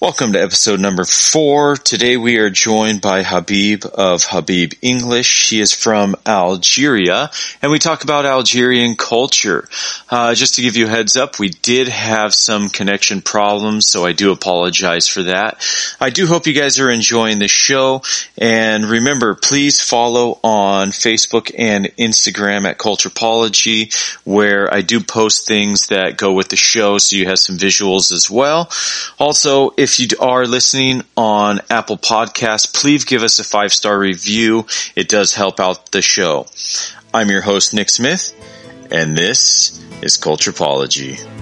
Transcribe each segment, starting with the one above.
Welcome to episode number four. Today we are joined by Habib of Habib English. He is from Algeria and we talk about Algerian culture. Uh, just to give you a heads up, we did have some connection problems, so I do apologize for that. I do hope you guys are enjoying the show and remember, please follow on Facebook and Instagram at Culturepology where I do post things that go with the show so you have some visuals as well. Also, if if you are listening on Apple Podcasts, please give us a five star review. It does help out the show. I'm your host, Nick Smith, and this is Culturepology.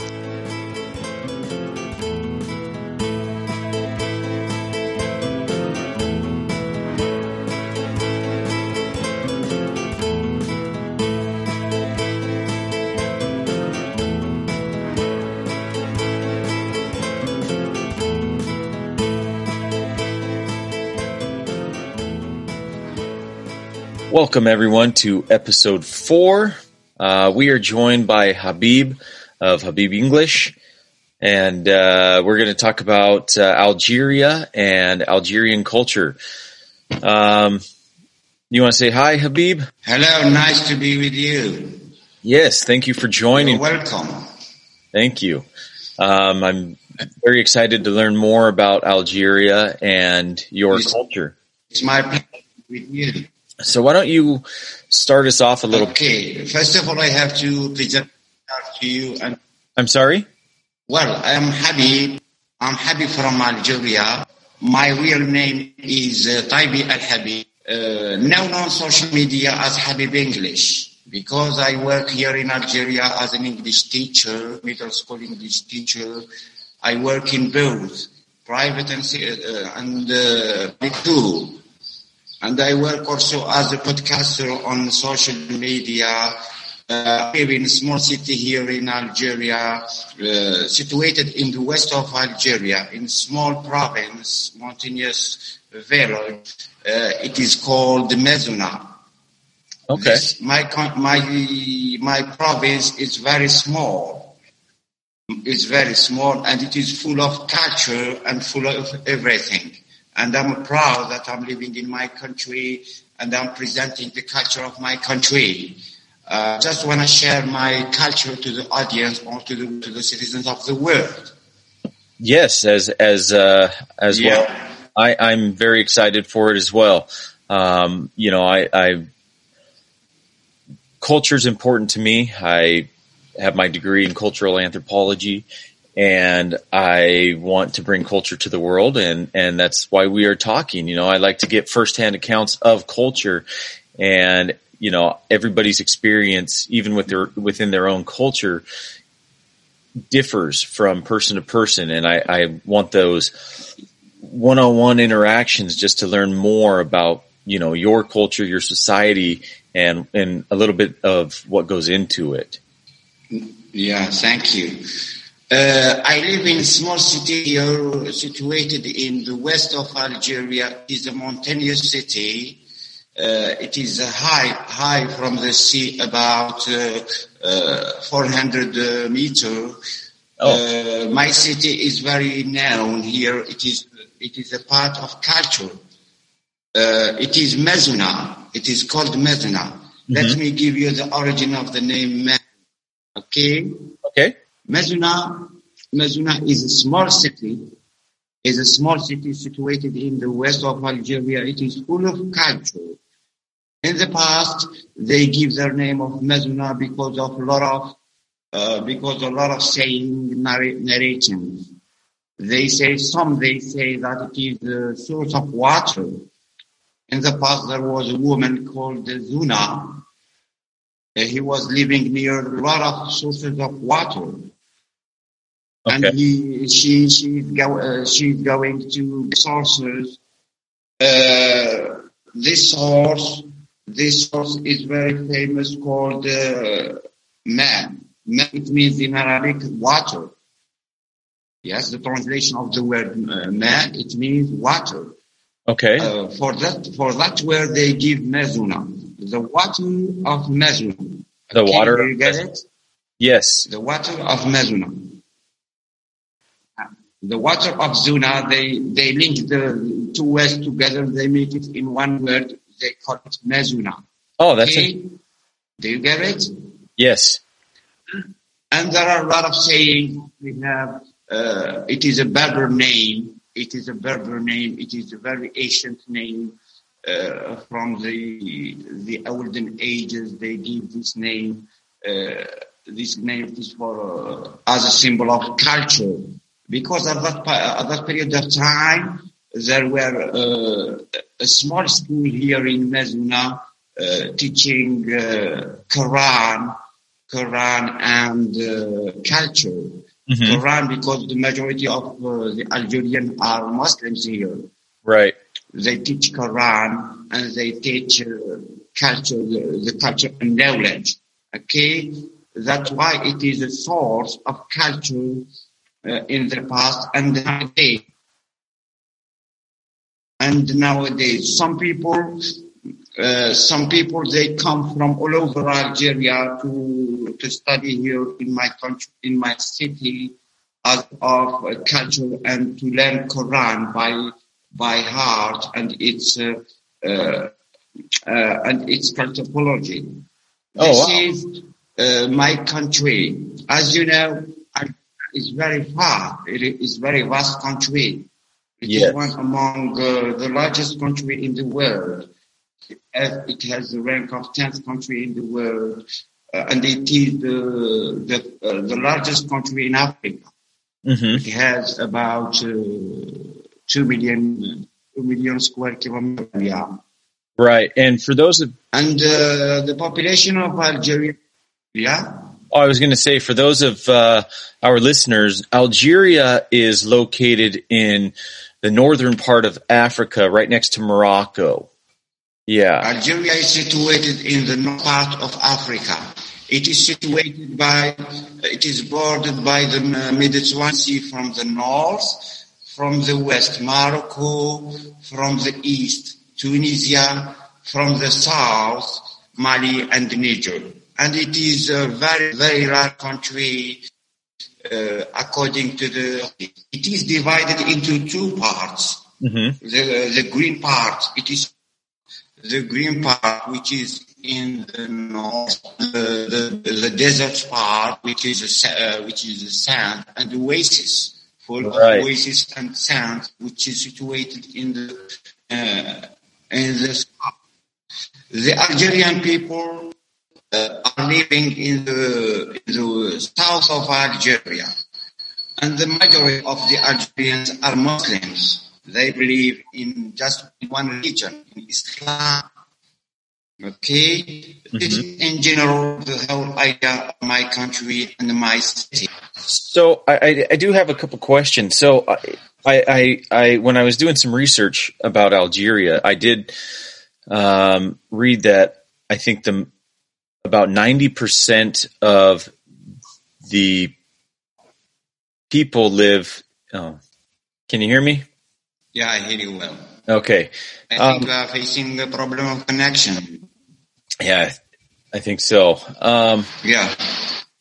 Welcome everyone to episode four. Uh, we are joined by Habib of Habib English, and uh, we're going to talk about uh, Algeria and Algerian culture. Um, you want to say hi, Habib? Hello, nice to be with you. Yes, thank you for joining. You're welcome. Thank you. Um, I'm very excited to learn more about Algeria and your It's- culture. It's my pleasure with you. So why don't you start us off a little? Okay, first of all, I have to present to you. And I'm sorry. well, I'm Habib. I'm Habib from Algeria. My real name is uh, Taibi Al Habib. Uh, known on social media as Habib English because I work here in Algeria as an English teacher, middle school English teacher. I work in both private and uh, and uh, too. And I work also as a podcaster on social media. Uh, I live in a small city here in Algeria, uh, situated in the west of Algeria, in a small province, mountainous village. Uh, it is called Mezuna. Okay. This- my my my province is very small. It's very small, and it is full of culture and full of everything. And I'm proud that I'm living in my country and I'm presenting the culture of my country. Uh, just want to share my culture to the audience or to the to the citizens of the world. Yes, as as uh, as Yeah. well. I, I'm very excited for it as well. Um, you know, I, I culture is important to me. I have my degree in cultural anthropology, and I want to bring culture to the world, and and that's why we are talking. You know, I like to get firsthand accounts of culture, and you know, everybody's experience, even with their within their own culture, differs from person to person, and I, I want those one-on-one interactions just to learn more about you know your culture, your society, and and a little bit of what goes into it. Yeah, thank you. Uh, I live in a small city here, situated in the west of Algeria. It is a mountainous city. Uh, it is high, high from the sea, about uh, uh, 400 uh, meter. Oh. Uh, my city is very known here. It is, it is a part of culture. Uh, it is Mezuna. It is called Mezuna. Let me give you the origin of the name Mezuna. Okay? Okay. Mezuna, Mezuna is a small city, is a small city situated in the west of Algeria. It is full of culture. In the past, they give their name of Mezuna because of a lot of, uh, because a lot of saying narrations. They say, some they say that it is a source of water. In the past, there was a woman called Zuna. He was living near a lot of sources of water. And he, she, she's, go, uh, she's going to sources. Uh, this source, this source is very famous called uh, man. Man, it means in Arabic water. Yes, the translation of the word uh, man, it means water. Okay. Uh, for that, for that word they give mezuna, the water of mezuna. the Okay, water. You get it? Yes. The water of mezuna. The water of Zuna, they, they link the two words together. They make it in one word. They call it Mezuna. Oh, that's Okay? a, Do you get it? yes. And there are a lot of sayings. We have, uh, it is a Berber name. It is a Berber name. It is a very ancient name. Uh, from the the olden ages, they give this name. Uh, this name is for uh, as a symbol of culture, because at that at that period of time, there were uh, a small school here in Mezuna uh, teaching uh, Quran, Quran and uh, culture. Mhm. Quran because the majority of uh, the Algerian are Muslims here. Right. They teach Quran and they teach uh, culture, the, the culture and knowledge. Okay, that's why it is a source of culture uh, in the past and today. And nowadays, some people, uh, some people they come from all over Algeria to to study here in my country, in my city, as of uh, culture and to learn Quran by by heart and its uh, uh, uh, and its culturology. Oh, this wow. is uh, my country. As you know, It's very far. It is very vast country. It is Yes. one among uh, the largest country in the world. It has, the rank of 10th country in the world, uh, and it is the the, uh, the largest country in Africa. hmm It has about uh, two million two million square kilometers. Yeah. Right. And for those of, And uh, the population of Algeria, yeah, I was going to say, for those of uh, our listeners, Algeria is located in the northern part of Africa, right next to Morocco. Yeah. Algeria is situated in the north part of Africa. It is situated by, it is bordered by the Mediterranean Sea from the north, from the west, Morocco, from the east, Tunisia, from the south, Mali and Niger. And it is a very, very large country, uh, according to the, it is divided into two parts. hmm The, the green part, it is the green part, which is in the north, the, the, the desert part, which is a, uh, which is the sand, and the oasis, full Right. of oasis and sand, which is situated in the uh, in the south. The Algerian people living in the, in the south of Algeria, and the majority of the Algerians are Muslims. They believe in just one religion, in Islam. Okay? This is in general the whole idea of my country and my city. So I, I, I do have a couple questions. So I, I, I, I, when I was doing some research about Algeria, I did um, read that I think the about ninety percent of the people live. Oh, can you hear me? Yeah, I hear you well. Okay. I Um, think we are facing a problem of connection. Yeah, I think so. Um, Yeah.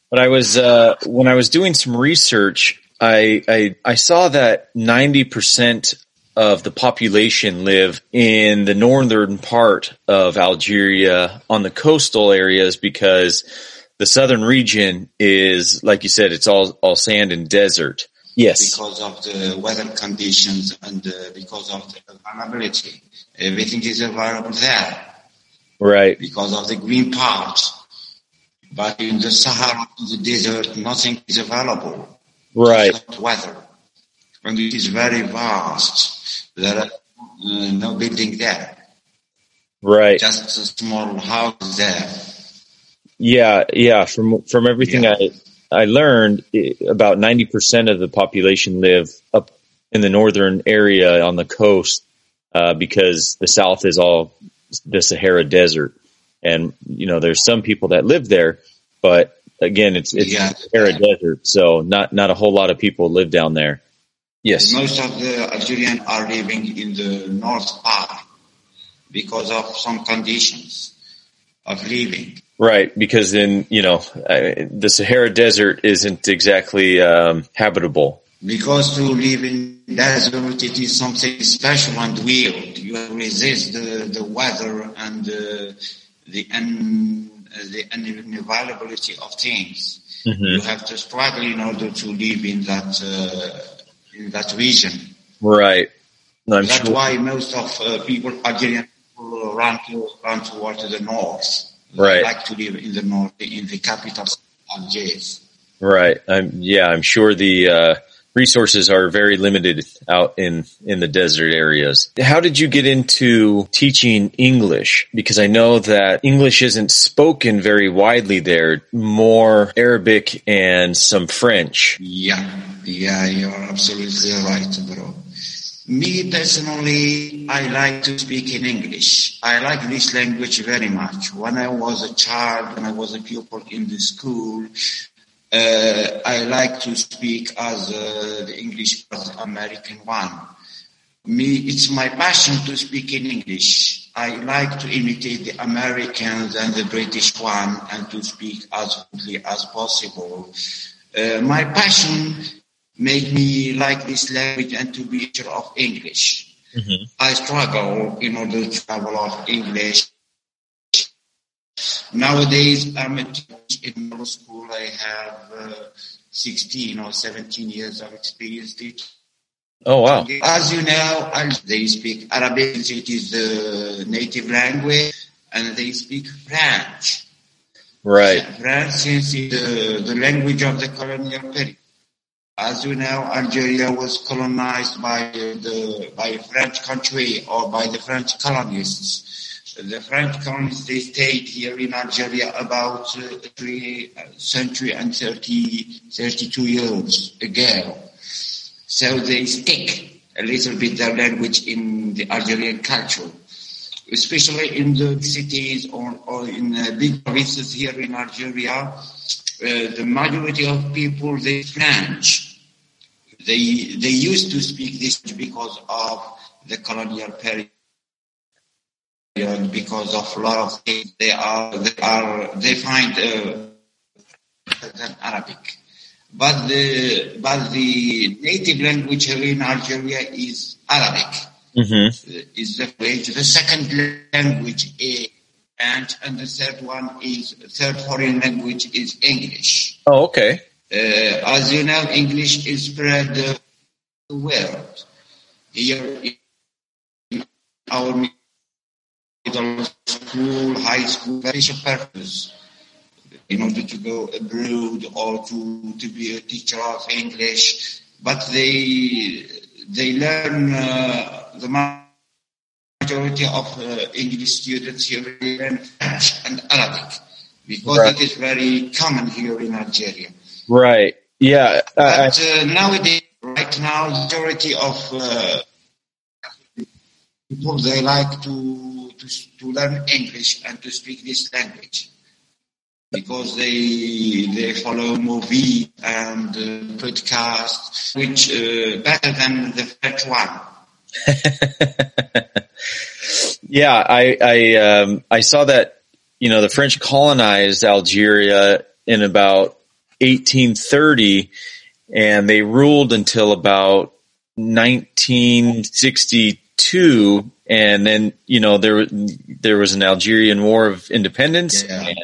But I was uh, when I was doing some research, I I, I saw that ninety percent of the population live in the northern part of Algeria on the coastal areas because the southern region is, like you said, it's all all sand and desert. Yes. because of the weather conditions and uh, because of the availability. Everything is available there Right. because of the green part. But in the Sahara, in the desert, nothing is available. Right. Except weather. And it is very vast. There are uh, no building there. Right. Just a small house there. Yeah, yeah. From from everything Yeah. I I learned, about ninety percent of the population live up in the northern area on the coast uh, because the south is all the Sahara Desert, and you know there's some people that live there, but again, it's it's Yeah. Sahara Desert, so not not a whole lot of people live down there. Yes. Most of the Algerians are living in the north part because of some conditions of living. Right, because then you know I, the Sahara Desert isn't exactly um, habitable. Because to live in desert, it is something special and weird. You resist the, the weather and uh, the, un, the unavailability of things. Mm-hmm. You have to struggle in order to live in that uh, in that region. Right. I'm That's sure. why most of uh, people, Algerian people, run to run towards the north. Right. They like to live in the north, in the capital, Algiers. Right. I'm, yeah, I'm sure the uh, resources are very limited out in in the desert areas. How did you get into teaching English? Because I know that English isn't spoken very widely there, more Arabic and some French. Yeah. Yeah, you're absolutely right, bro. Me personally, I like to speak in English. I like this language very much. When I was a child, when I was a pupil in the school, uh, I like to speak as uh, the English American one. Me, it's my passion to speak in English. I like to imitate the Americans and the British one and to speak as quickly as possible. Uh, my passion made me like this language and to be sure of English. Mm-hmm. I struggle in order to have a lot of English. Nowadays, I'm a teacher in middle school. I have uh, 16 or 17 years of experience teaching. Oh, wow. As you know, they speak Arabic, it is the native language, and they speak French. Right. French is the, the language of the colonial period. As you know, Algeria was colonized by the by French country or by the French colonists. The French colonists they stayed here in Algeria about uh, three century and 30, 32 years ago. So they stick a little bit their language in the Algerian culture, especially in the cities or, or in the big provinces here in Algeria. Uh, the majority of people they French they they used to speak this because of the colonial period, because of a lot of things. They are they are they find uh, Arabic, but the but the native language here in Algeria is Arabic. Mm-hmm. Is the The second language is French, and the third one is third foreign language is English. Oh, okay. Uh, as you know, English is spread uh, the world. Here in our school, high school, very purpose in order to go abroad or to, to be a teacher of English, but they they learn uh, the majority of uh, English students here learn French and Arabic because right. it is very common here in Algeria. Right. Yeah. But uh, nowadays, right now, majority of uh, people they like to, to to learn English and to speak this language because they they follow movie and uh, podcast, which uh, better than the French one. yeah, I I um, I saw that you know the French colonized Algeria in about 1830 and they ruled until about 1962 and then you know there there was an Algerian War of Independence yeah. and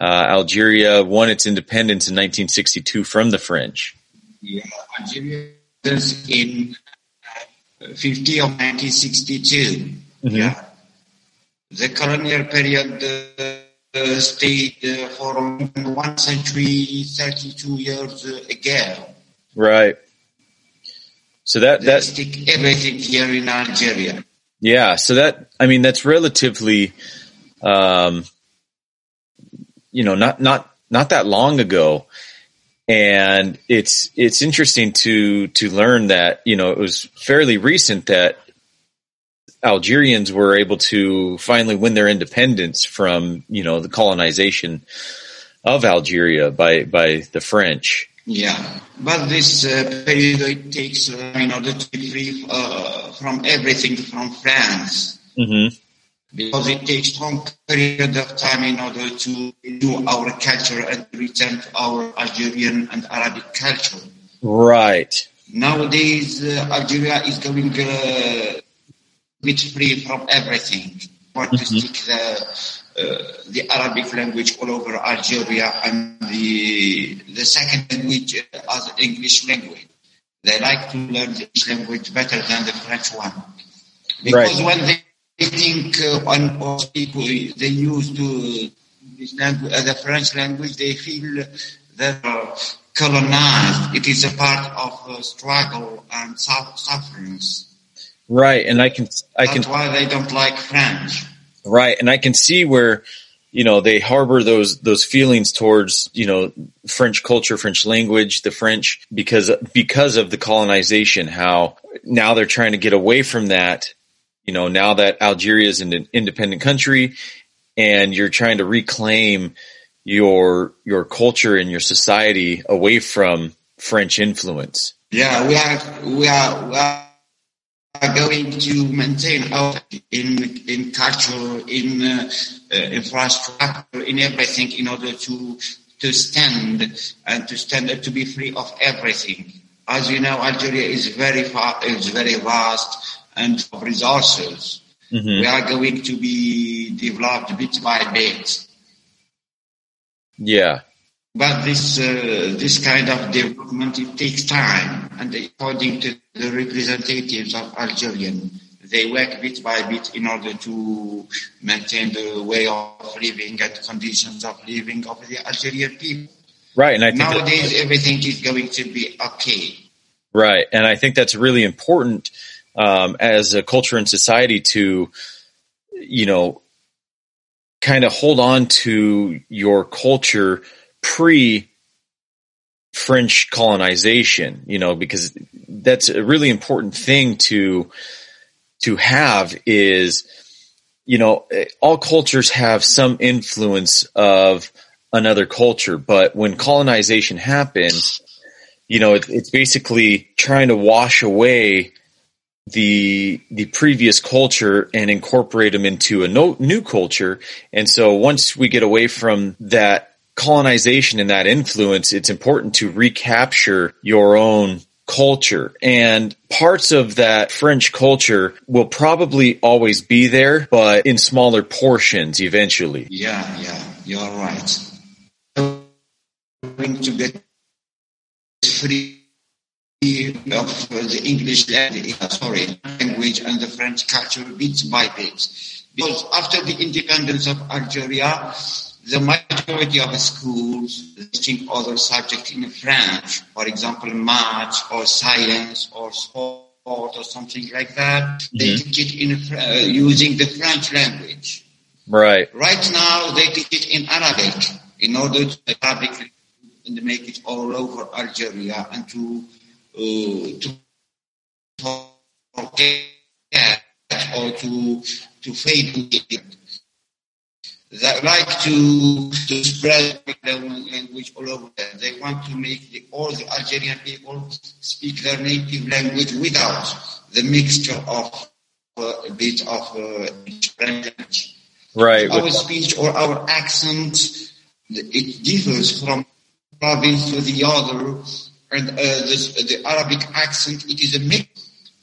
uh, Algeria won its independence in 1962 from the French. Yeah, Algeria was in uh, 50 of 1962. Mm-hmm. Yeah, the colonial period. Uh, uh, stayed uh, for one century, 32 years ago. Right. So that, that stick everything here in Algeria. Yeah. So that, I mean, that's relatively, um, you know, not, not, not that long ago. And it's, it's interesting to, to learn that, you know, it was fairly recent that Algerians were able to finally win their independence from, you know, the colonization of Algeria by, by the French. Yeah, but this uh, period it takes uh, in order to be free uh, from everything from France. Mm-hmm. Because it takes long period of time in order to do our culture and return to our Algerian and Arabic culture. Right. Nowadays, uh, Algeria is going uh, bit free from everything. Mhm. speak the uh, Arabic language all over Algeria and the the second language uh, as English language. They like to learn the English language better than the French one because Right. when they think uh, on uh, they use to language, uh, the French language. They feel that uh, colonized. It is a part of uh, struggle and su- sufferings. Right. And I can, I can That's why they don't like French. Right. And I can see where, you know, they harbor those, those feelings towards, you know, French culture, French language, the French, because, because of the colonization, how now they're trying to get away from that, you know, now that Algeria is an independent country and you're trying to reclaim your, your culture and your society away from French influence. Yeah, we are we are we are going to maintain our in in culture, in uh, uh, infrastructure, in everything, in order to to stand and to stand up to be free of everything. As you know, Algeria is very far, is very vast and of resources. hmm We are going to be developed bit by bit. Yeah. But this uh, this kind of development it takes time, and according to the representatives of Algerian, they work bit by bit in order to maintain the way of living and conditions of living of the Algerian people. Right. And I think that- Nowadays, everything is going to be okay. Right. And I think that's really important um, as a culture and society to, you know, kind of hold on to your culture pre French colonization, you know, because that's a really important thing to to have is, you know, all cultures have some influence of another culture, but when colonization happens, you know, it, it's basically trying to wash away the the previous culture and incorporate them into a no, new culture. And so once we get away from that colonization and that influence, it's important to recapture your own culture. And parts of that French culture will probably always be there, but in smaller portions eventually. Yeah, yeah, you're right. Going to get free of the English language, uh, sorry, language and the French culture bit by bit. Because after the independence of Algeria, the majority of schools teaching other subjects in French, for example, math or science or sport or something like that, they Mhm. teach it in uh, using the French language. Right. Right now, they teach it in Arabic in order to Arabic and make it all over Algeria and to uh, to forget or to to fade it. They like to to spread the language all over. There. They want to make the, all the Algerian people speak their native language without the mixture of uh, a bit of uh, French language Right. our speech or our accent, it differs from province to the other. And uh, the, the Arabic accent, it is a mix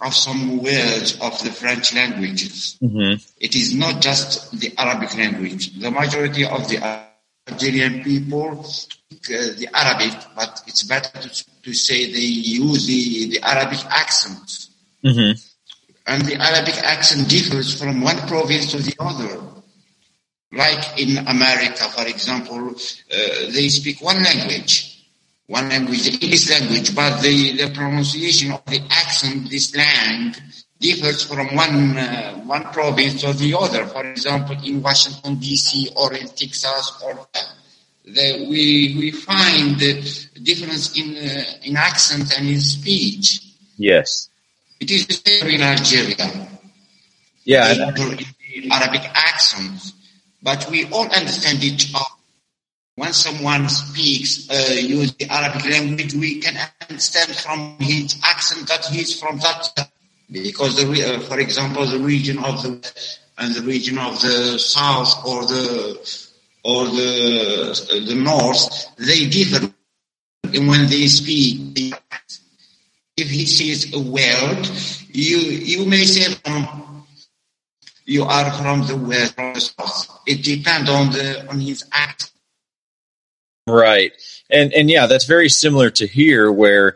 of some words of the French languages. hmm It is not just the Arabic language. The majority of the Algerian people speak uh, the Arabic, but it's better to, to say they use the, the Arabic accent. hmm And the Arabic accent differs from one province to the other. Like in America, for example, uh, they speak one language, one language, the English language, but the, the pronunciation of the accent, the slang, differs from one uh, one province to the other. For example, in Washington D.C. or in Texas, or the, we we find the difference in uh, in accent and in speech. Yes. It is the same in Algeria. Yeah. In Arabic accent, but we all understand each other. When someone speaks, uh, use the Arabic language, we can understand from his accent that he's from that. Because, the, uh, for example, the region of the and the region of the south or the or the the north, they differ when they speak. if he sees a word, you you may say um, you are from the west, from the south. It depends on the on his accent. Right. And and yeah, that's very similar to here where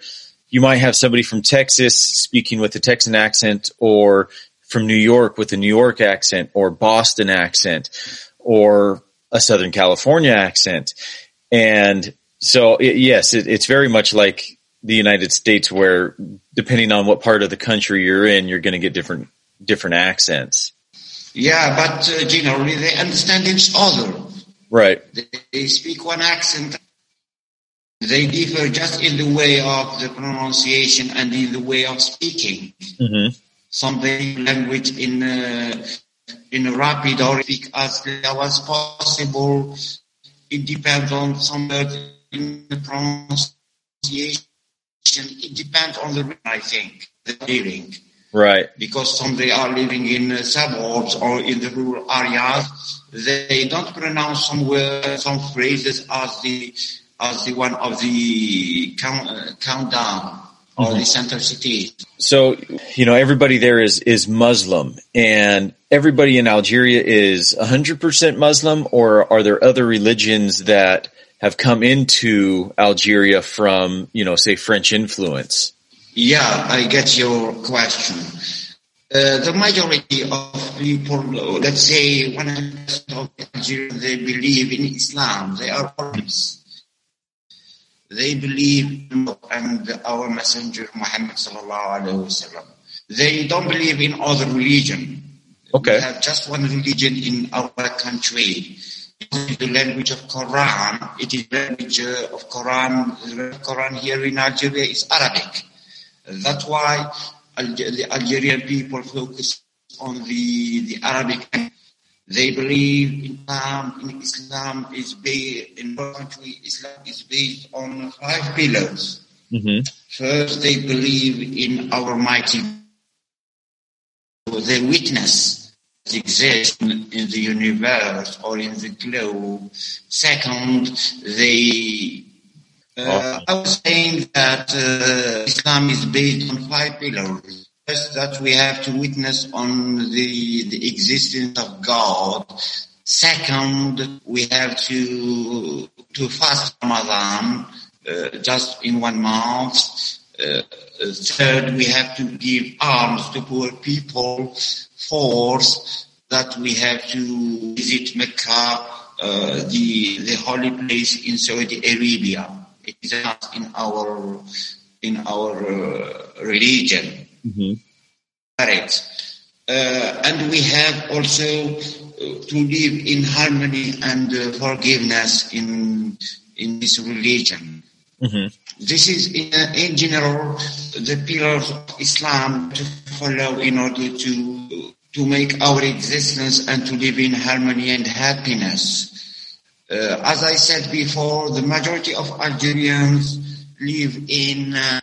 you might have somebody from Texas speaking with a Texan accent or from New York with a New York accent or Boston accent or a Southern California accent. And so it, yes, it, it's very much like the United States where depending on what part of the country you're in, you're going to get different different accents. Yeah, but uh, generally they understand each other. Right. They, they speak one accent. They differ just in the way of the pronunciation and in the way of speaking. Mm-hmm. Some language in uh, in a rapid or speak as low as possible. It depends on some in the pronunciation. It depends on the I think the living. Right. Because some they are living in uh, suburbs or in the rural areas, they don't pronounce some words, some phrases as the as the one of the count, uh, countdown or mm-hmm. the center city. So, you know, everybody there is, is Muslim and everybody in Algeria is 100% Muslim or are there other religions that have come into Algeria from, you know, say French influence? Yeah, I get your question. Uh, the majority of people, let's say 100 of Algerians, they believe in Islam. They are Muslims. They believe in and our messenger Muhammad sallallahu alaihi wasallam. They don't believe in other religion. Okay. We have just one religion in our country. It is the language of Quran. It is the language of Quran. The Quran here in Algeria is Arabic. That's why the Algerian people focus on the, the Arabic they believe Islam, in Islam is based, in our country, Islam is based on five pillars. Mm-hmm. First, they believe in our mighty, they witness exists in, in the universe or in the globe. Second, they uh, I was saying that uh, Islam is based on five pillars First, that we have to witness on the, the existence of God. Second, we have to to fast Ramadan uh, just in one month. Uh, third, we have to give alms to poor people. Fourth, that we have to visit Mecca, uh, the the holy place in Saudi Arabia. It is not in our in our uh, religion. Mm-hmm. Correct. Uh, and we have also uh, to live in harmony and uh, forgiveness in in this religion. Mm-hmm. This is in, uh, in general the pillars of Islam to follow in order to to make our existence and to live in harmony and happiness. Uh, as I said before, the majority of Algerians live in uh,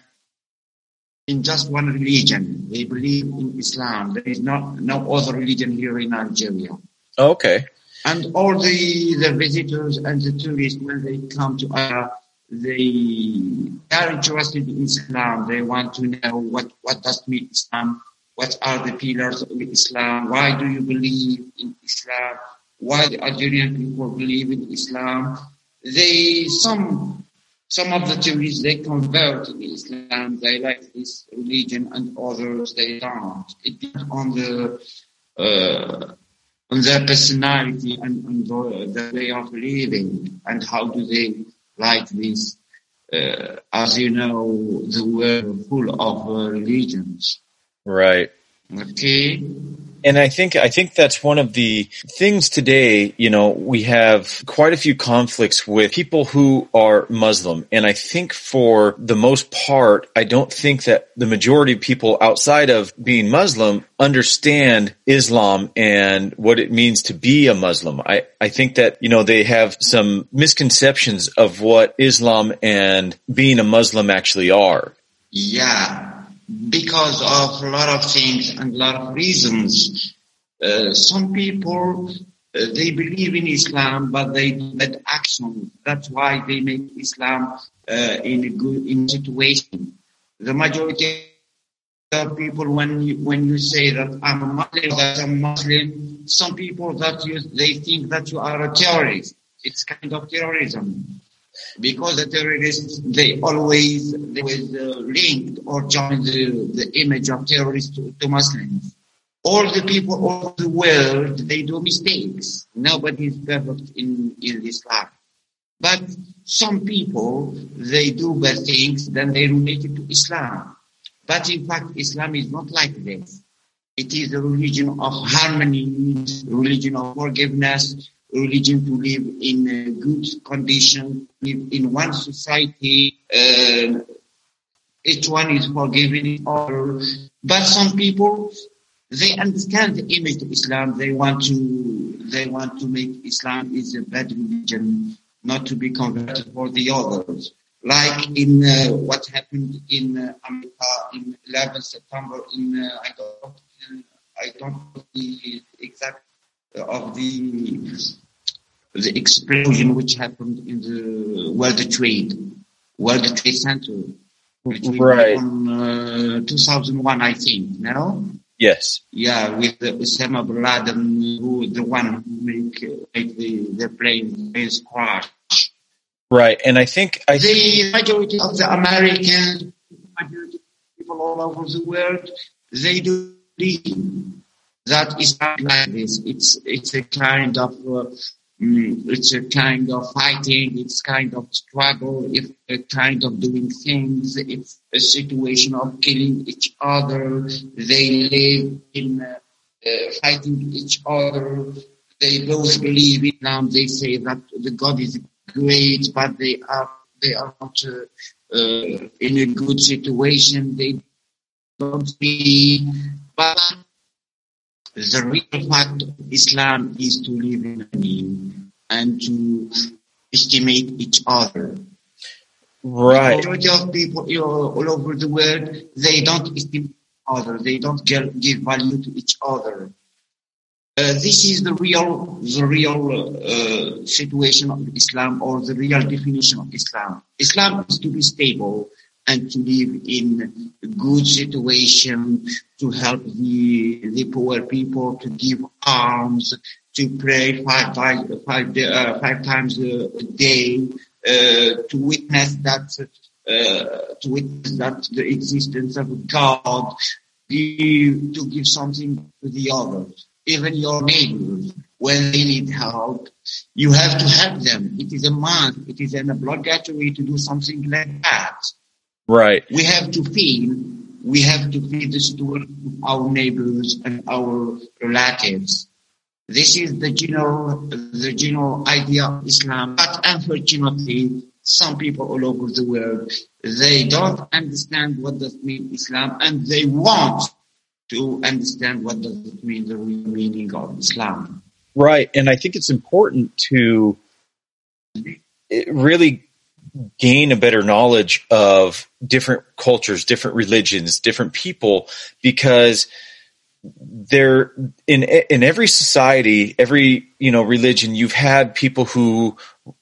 in just one religion. They believe in Islam. There is not no other religion here in Algeria. Okay. And all the, the visitors and the tourists, when they come to Arab, they are interested in Islam. They want to know what, what does mean Islam? What are the pillars of Islam? Why do you believe in Islam? Why the Algerian people believe in Islam? They, some some of the tourists they convert to Islam, they like this religion, and others they don't. It depends on the uh, on their personality and, and the, the, way of living, and how do they like this. Uh, as you know, the world full of uh, religions. Right. Okay. And I think I think that's one of the things today, you know, we have quite a few conflicts with people who are Muslim. And I think for the most part, I don't think that the majority of people outside of being Muslim understand Islam and what it means to be a Muslim. I, I think that, you know, they have some misconceptions of what Islam and being a Muslim actually are. Yeah, because of a lot of things and a lot of reasons. Uh, some people uh, they believe in Islam, but they let action. That's why they make Islam uh, in a good in situation. The majority of people, when you, when you say that I'm a Muslim, that I'm Muslim, some people that you, they think that you are a terrorist. It's kind of terrorism. Because the terrorists, they always, they always uh, linked or joined the, the image of terrorists to, to Muslims all the people all the world, they do mistakes. Nobody is perfect in, in this life. But some people, they do bad things, then they relate it to Islam. But in fact, Islam is not like this. It is a religion of harmony, religion of forgiveness, religion to live in a good condition, live in one society. Uh, each one is forgiving all. But some people, they understand the image of Islam. They want to, they want to make Islam is a bad religion, not to be converted for the others. Like in uh, what happened in uh, America in 11 September in, uh, I don't, I don't the of the, the explosion which happened in the World Trade, World Trade Center. Right. On, uh, 2001, I think, no? Yes. Yeah, with the Osama bin Laden, who the one who make, make the, the plane planes crash. Right, and I think I the majority of the Americans, majority of people all over the world, they do believe that it's not like this. It's it's a kind of uh, mm, it's a kind of fighting. It's kind of struggle. It's a kind of doing things. It's a situation of killing each other. They live in uh, uh, fighting each other. They both believe in Islam. They say that the God is great, but they are they are not uh, uh, in a good situation. They don't see. But the real fact of Islam is to live in harmony and to estimate each other. right. Majority of people you know, all over the world they don't estimate each other. They don't give, give value to each other. Uh, this is the real, the real uh, situation of Islam or the real definition of Islam. Islam is to be stable and to live in a good situation, to help the, the poor people, to give alms, to pray five, five, five, uh, five times a day, uh, to witness that, uh, to witness that the existence of God, give, to give something to the others even your neighbors, when they need help, you have to help them. It is a must. It is an obligatory to do something like that. Right. We have to feel, we have to feel the story of our neighbors and our relatives. This is the general, the general idea of Islam. But unfortunately, some people all over the world, they don't understand what does mean Islam and they want to understand what does it mean, the real meaning of Islam. Right. And I think it's important to really gain a better knowledge of different cultures, different religions, different people, because there in in every society, every you know religion, you've had people who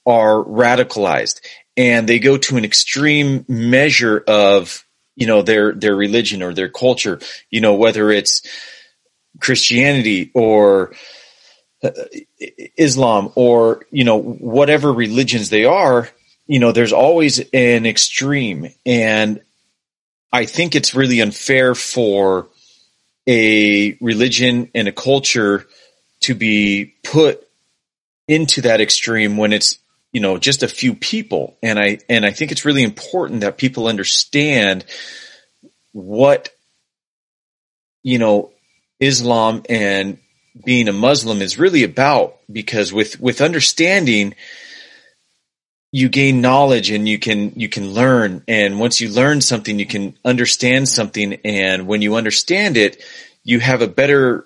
are radicalized and they go to an extreme measure of you know their their religion or their culture you know whether it's christianity or uh, islam or you know whatever religions they are you know there's always an extreme. And i think it's really unfair for a religion and a culture to be put into that extreme when it's you know just a few people. And i and i think it's really important that people understand what you know islam and being a muslim is really about because with with understanding you gain knowledge and you can you can learn and once you learn something you can understand something and when you understand it you have a better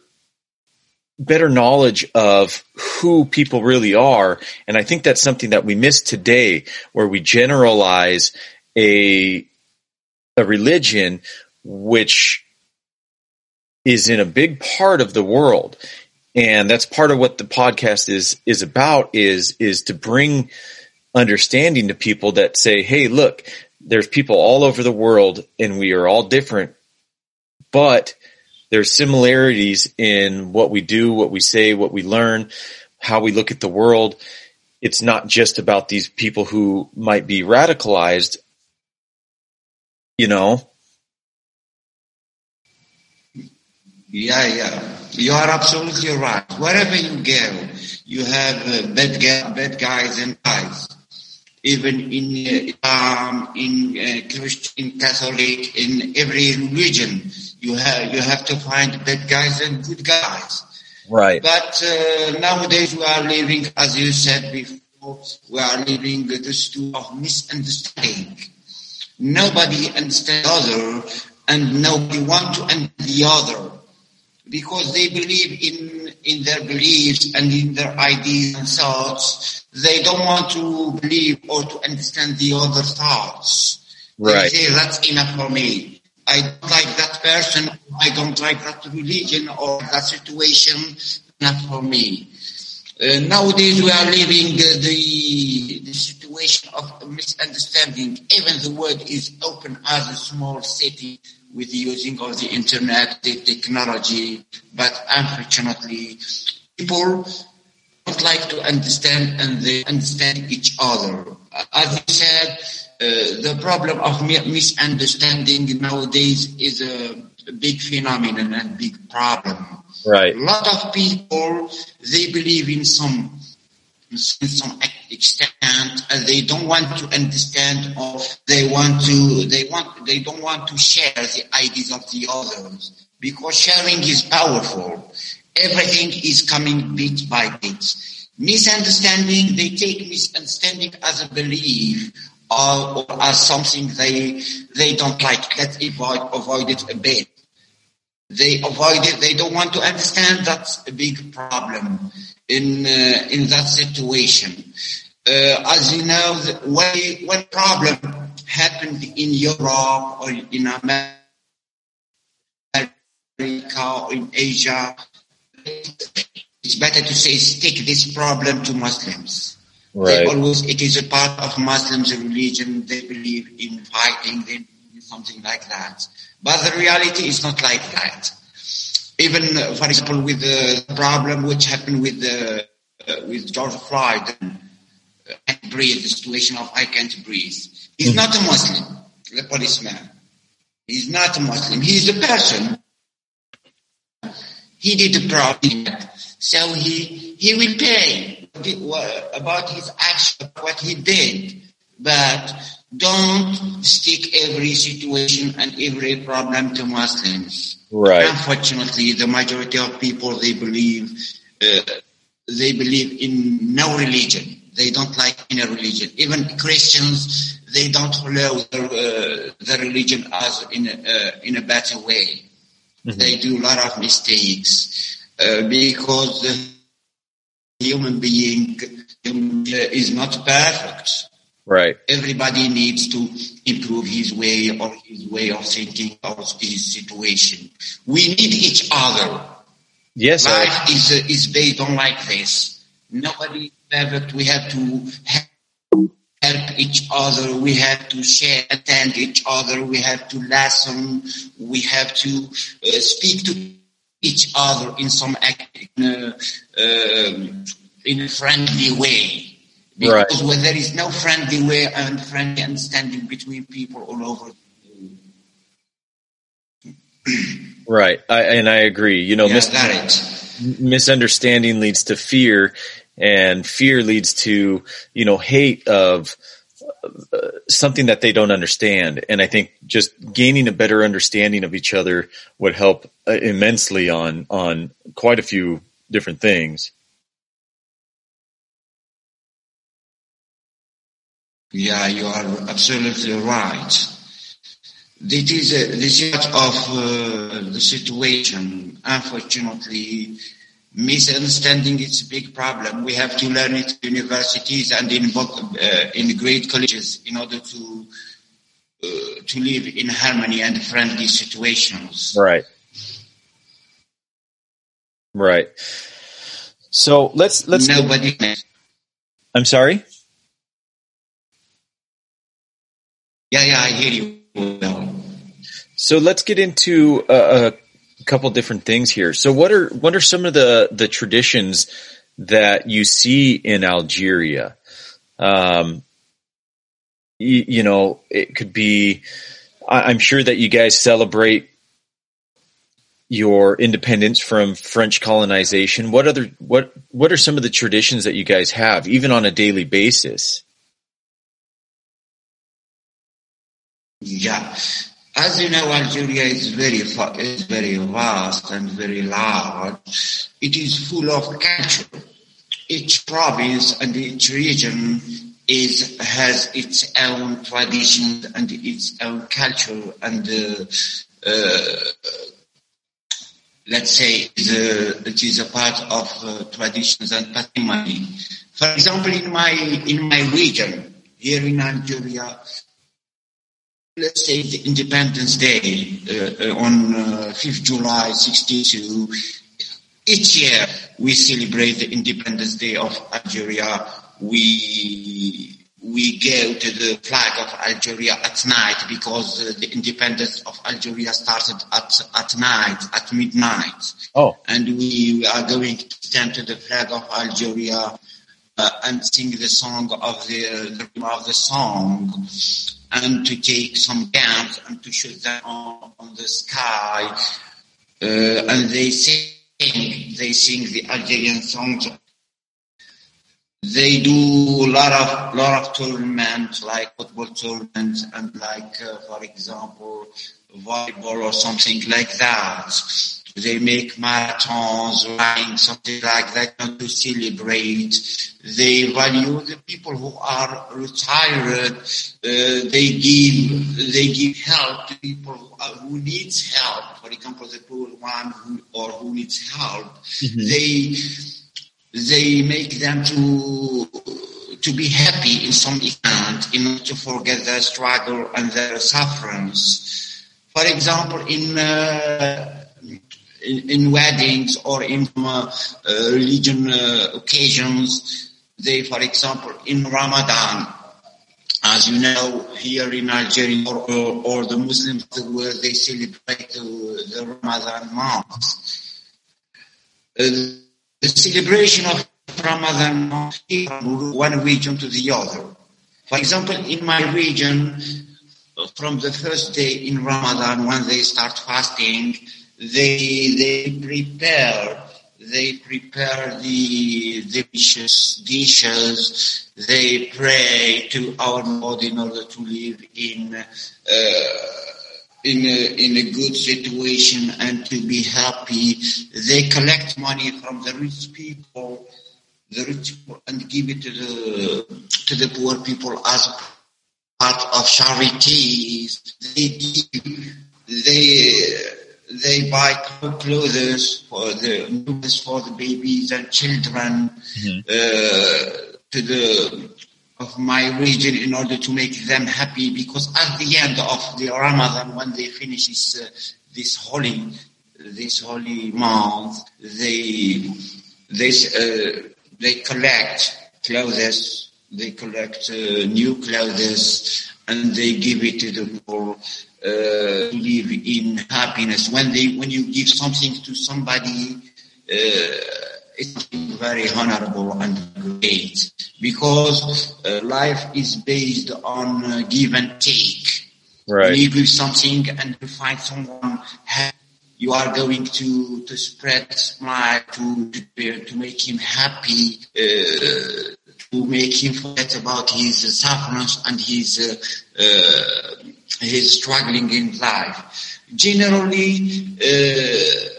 better knowledge of who people really are. And I think that's something that we miss today where we generalize a, a religion which is in a big part of the world. And that's part of what the podcast is, is about is, is to bring understanding to people that say, Hey, look, there's people all over the world and we are all different, but there's similarities in what we do, what we say, what we learn, how we look at the world. It's not just about these people who might be radicalized, you know. Yeah, yeah. You are absolutely right. Wherever you go, you have uh, bad, bad guys and guys even in um, in uh, Christian, Catholic, in every religion, you have you have to find bad guys and good guys. Right. But uh, nowadays we are living, as you said before, we are living the stew of misunderstanding. Nobody understands the other, and nobody want to understand the other because they believe in in their beliefs and in their ideas and thoughts they don't want to believe or to understand the other thoughts. Right. They say that's enough for me. I don't like that person. I don't like that religion or that situation. Not for me. Uh, nowadays we are living uh, the, the situation of misunderstanding. Even the world is open as a small city with the using of the internet, the technology, but unfortunately people don't like to understand and they understand each other. As you said, uh, the problem of misunderstanding nowadays is a, a big phenomenon and big problem. Right. A lot of people they believe in some in some extent and they don't want to understand or they want to they want they don't want to share the ideas of the others because sharing is powerful everything is coming bit by bit. Misunderstanding, they take misunderstanding as a belief or, or as something they they don't like. Let's avoid avoid it a bit. They avoid it. They don't want to understand. That's a big problem in uh, in that situation. Uh, as you know, when when problem happened in Europe or in America or in Asia, it's better to say stick this problem to Muslims. Right. They always, it is a part of Muslims' religion. They believe in fighting, they believe something like that. But the reality is not like that. Even, for example, with the problem which happened with the, uh, with George Floyd, I can't breathe, the situation of I can't breathe. He's not a Muslim, the policeman. He's not a Muslim. He's a person he did a problem, so he he will pay about his action, what he did. But don't stick every situation and every problem to Muslims. Right. Unfortunately, the majority of people they believe uh, they believe in no religion. They don't like any religion. Even Christians, they don't follow the, uh, the religion as in a, uh, in a better way. Mm-hmm. They do a lot of mistakes uh, because the human being is not perfect. Right. Everybody needs to improve his way or his way of thinking of his situation. We need each other. Yes. Life I... is uh, is based on like this. Nobody is perfect. We have to help each other. We have to share, attend each other. We have to listen. We have to uh, speak to each other in some in a, um, in a friendly way. Because right. when there is no friendly way and friendly understanding between people all over. right, I, and I agree. You know, yeah, mis- misunderstanding leads to fear, and fear leads to you know hate of uh, something that they don't understand. And i think just gaining a better understanding of each other would help uh, immensely on on quite a few different things. Yeah you are absolutely right. This is a, part of uh, the situation. Unfortunately misunderstanding is a big problem. We have to learn it in universities and in uh, in great colleges in order to uh, to live in harmony and friendly situations. Right. Right. So let's let's. Nobody. I'm sorry. Yeah, yeah, I hear you well. So let's get into a, a couple different things here. So what are what are some of the the traditions that you see in Algeria? Um, you, you know, it could be. I'm sure that you guys celebrate your independence from French colonization. What other what what are some of the traditions that you guys have, even on a daily basis? Yeah. As you know, Algeria is very is very vast and very large. It is full of culture. Each province and each region is has its own traditions and its own culture and uh, uh, let's say the, it is a part of uh, traditions and patrimony. For example, in my in my region here in Algeria, let's say the Independence Day uh, uh on uh, 5th July 62, each year we celebrate the Independence Day of Algeria. We we go to the flag of Algeria at night because uh, the independence of Algeria started at at night at midnight. Oh, and we are going to stand to the flag of Algeria uh, and sing the song of the, the of the song and to take some guns and to shoot them on, on the sky. Uh, and they sing, they sing the Algerian songs. They do a lot of lot of tournaments, like football tournaments, and like, uh, for example, volleyball or something like that. They make marathons, running, something like that to celebrate. They value the people who are retired. Uh, they give they give help to people who, are, who needs help. For example, the poor one who, or who needs help. Mm-hmm. They they make them to to be happy in some extent, in order to forget their struggle and their sufferings. For example, in uh, in, in weddings or in uh, uh, religion uh, occasions. They, for example, in Ramadan, as you know, here in Algeria or, or, or the Muslims where they celebrate the Ramadan month. Uh, the celebration of Ramadan month from one region to the other. For example, in my region, from the first day in Ramadan, when they start fasting, they they prepare they prepare the dishes, dishes. They pray to our Lord in order to live in uh, in a, in a good situation and to be happy. They collect money from the rich people the rich people and give it to the to the poor people as part of charities. They give, they they buy clothes for the for the babies and children mm-hmm. uh, to the of my region in order to make them happy because at the end of the Ramadan when they finish this uh, this holy this holy month they they uh, they collect clothes they collect uh, new clothes and they give it to the poor uh, live in happiness. When they, when you give something to somebody, uh, it's very honorable and great because uh, life is based on uh, give and take. Right. You give something and you find someone happy, you are going to to spread smile to to, to make him happy, uh, to make him forget about his sufferings and his uh, uh, his struggling in life. Generally, uh,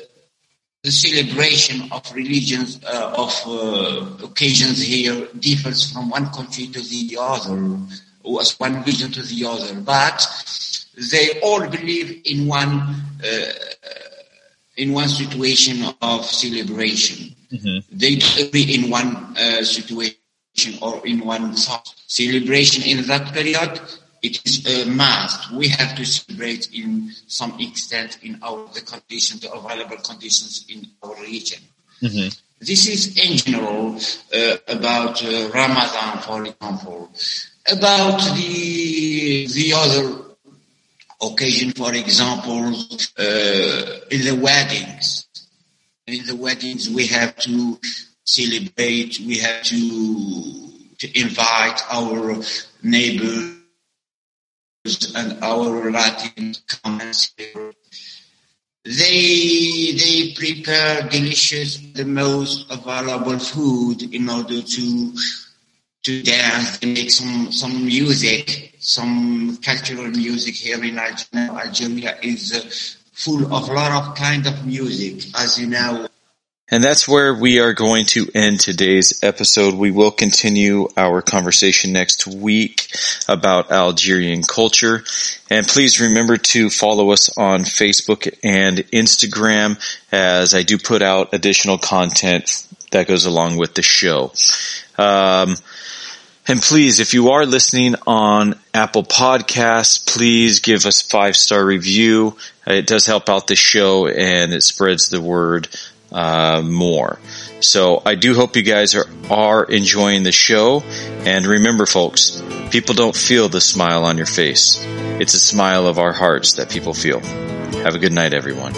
the celebration of religions uh, of uh, occasions here differs from one country to the other, or one region to the other, but they all believe in one uh, in one situation of celebration. Mm-hmm. They agree in one uh, situation or in one. Celebration in that period it is a must. We have to celebrate in some extent in our the conditions, the available conditions in our region. Mm-hmm. This is in general uh, about uh, Ramadan, for example. About the the other occasion, for example, uh, in the weddings. In the weddings, we have to celebrate, we have to, to invite our neighbors and our Latin celebrate. They, they prepare delicious, the most available food in order to to dance and make some some music, some cultural music here in Algeria. Algeria is full of a lot of kind of music, as you know. And that's where we are going to end today's episode. We will continue our conversation next week about Algerian culture. And please remember to follow us on Facebook and Instagram as I do put out additional content that goes along with the show. Um, and please, if you are listening on Apple Podcasts, please give us five star review. It does help out the show and it spreads the word uh, more. So I do hope you guys are, are enjoying the show. And remember, folks, people don't feel the smile on your face. It's a smile of our hearts that people feel. Have a good night, everyone.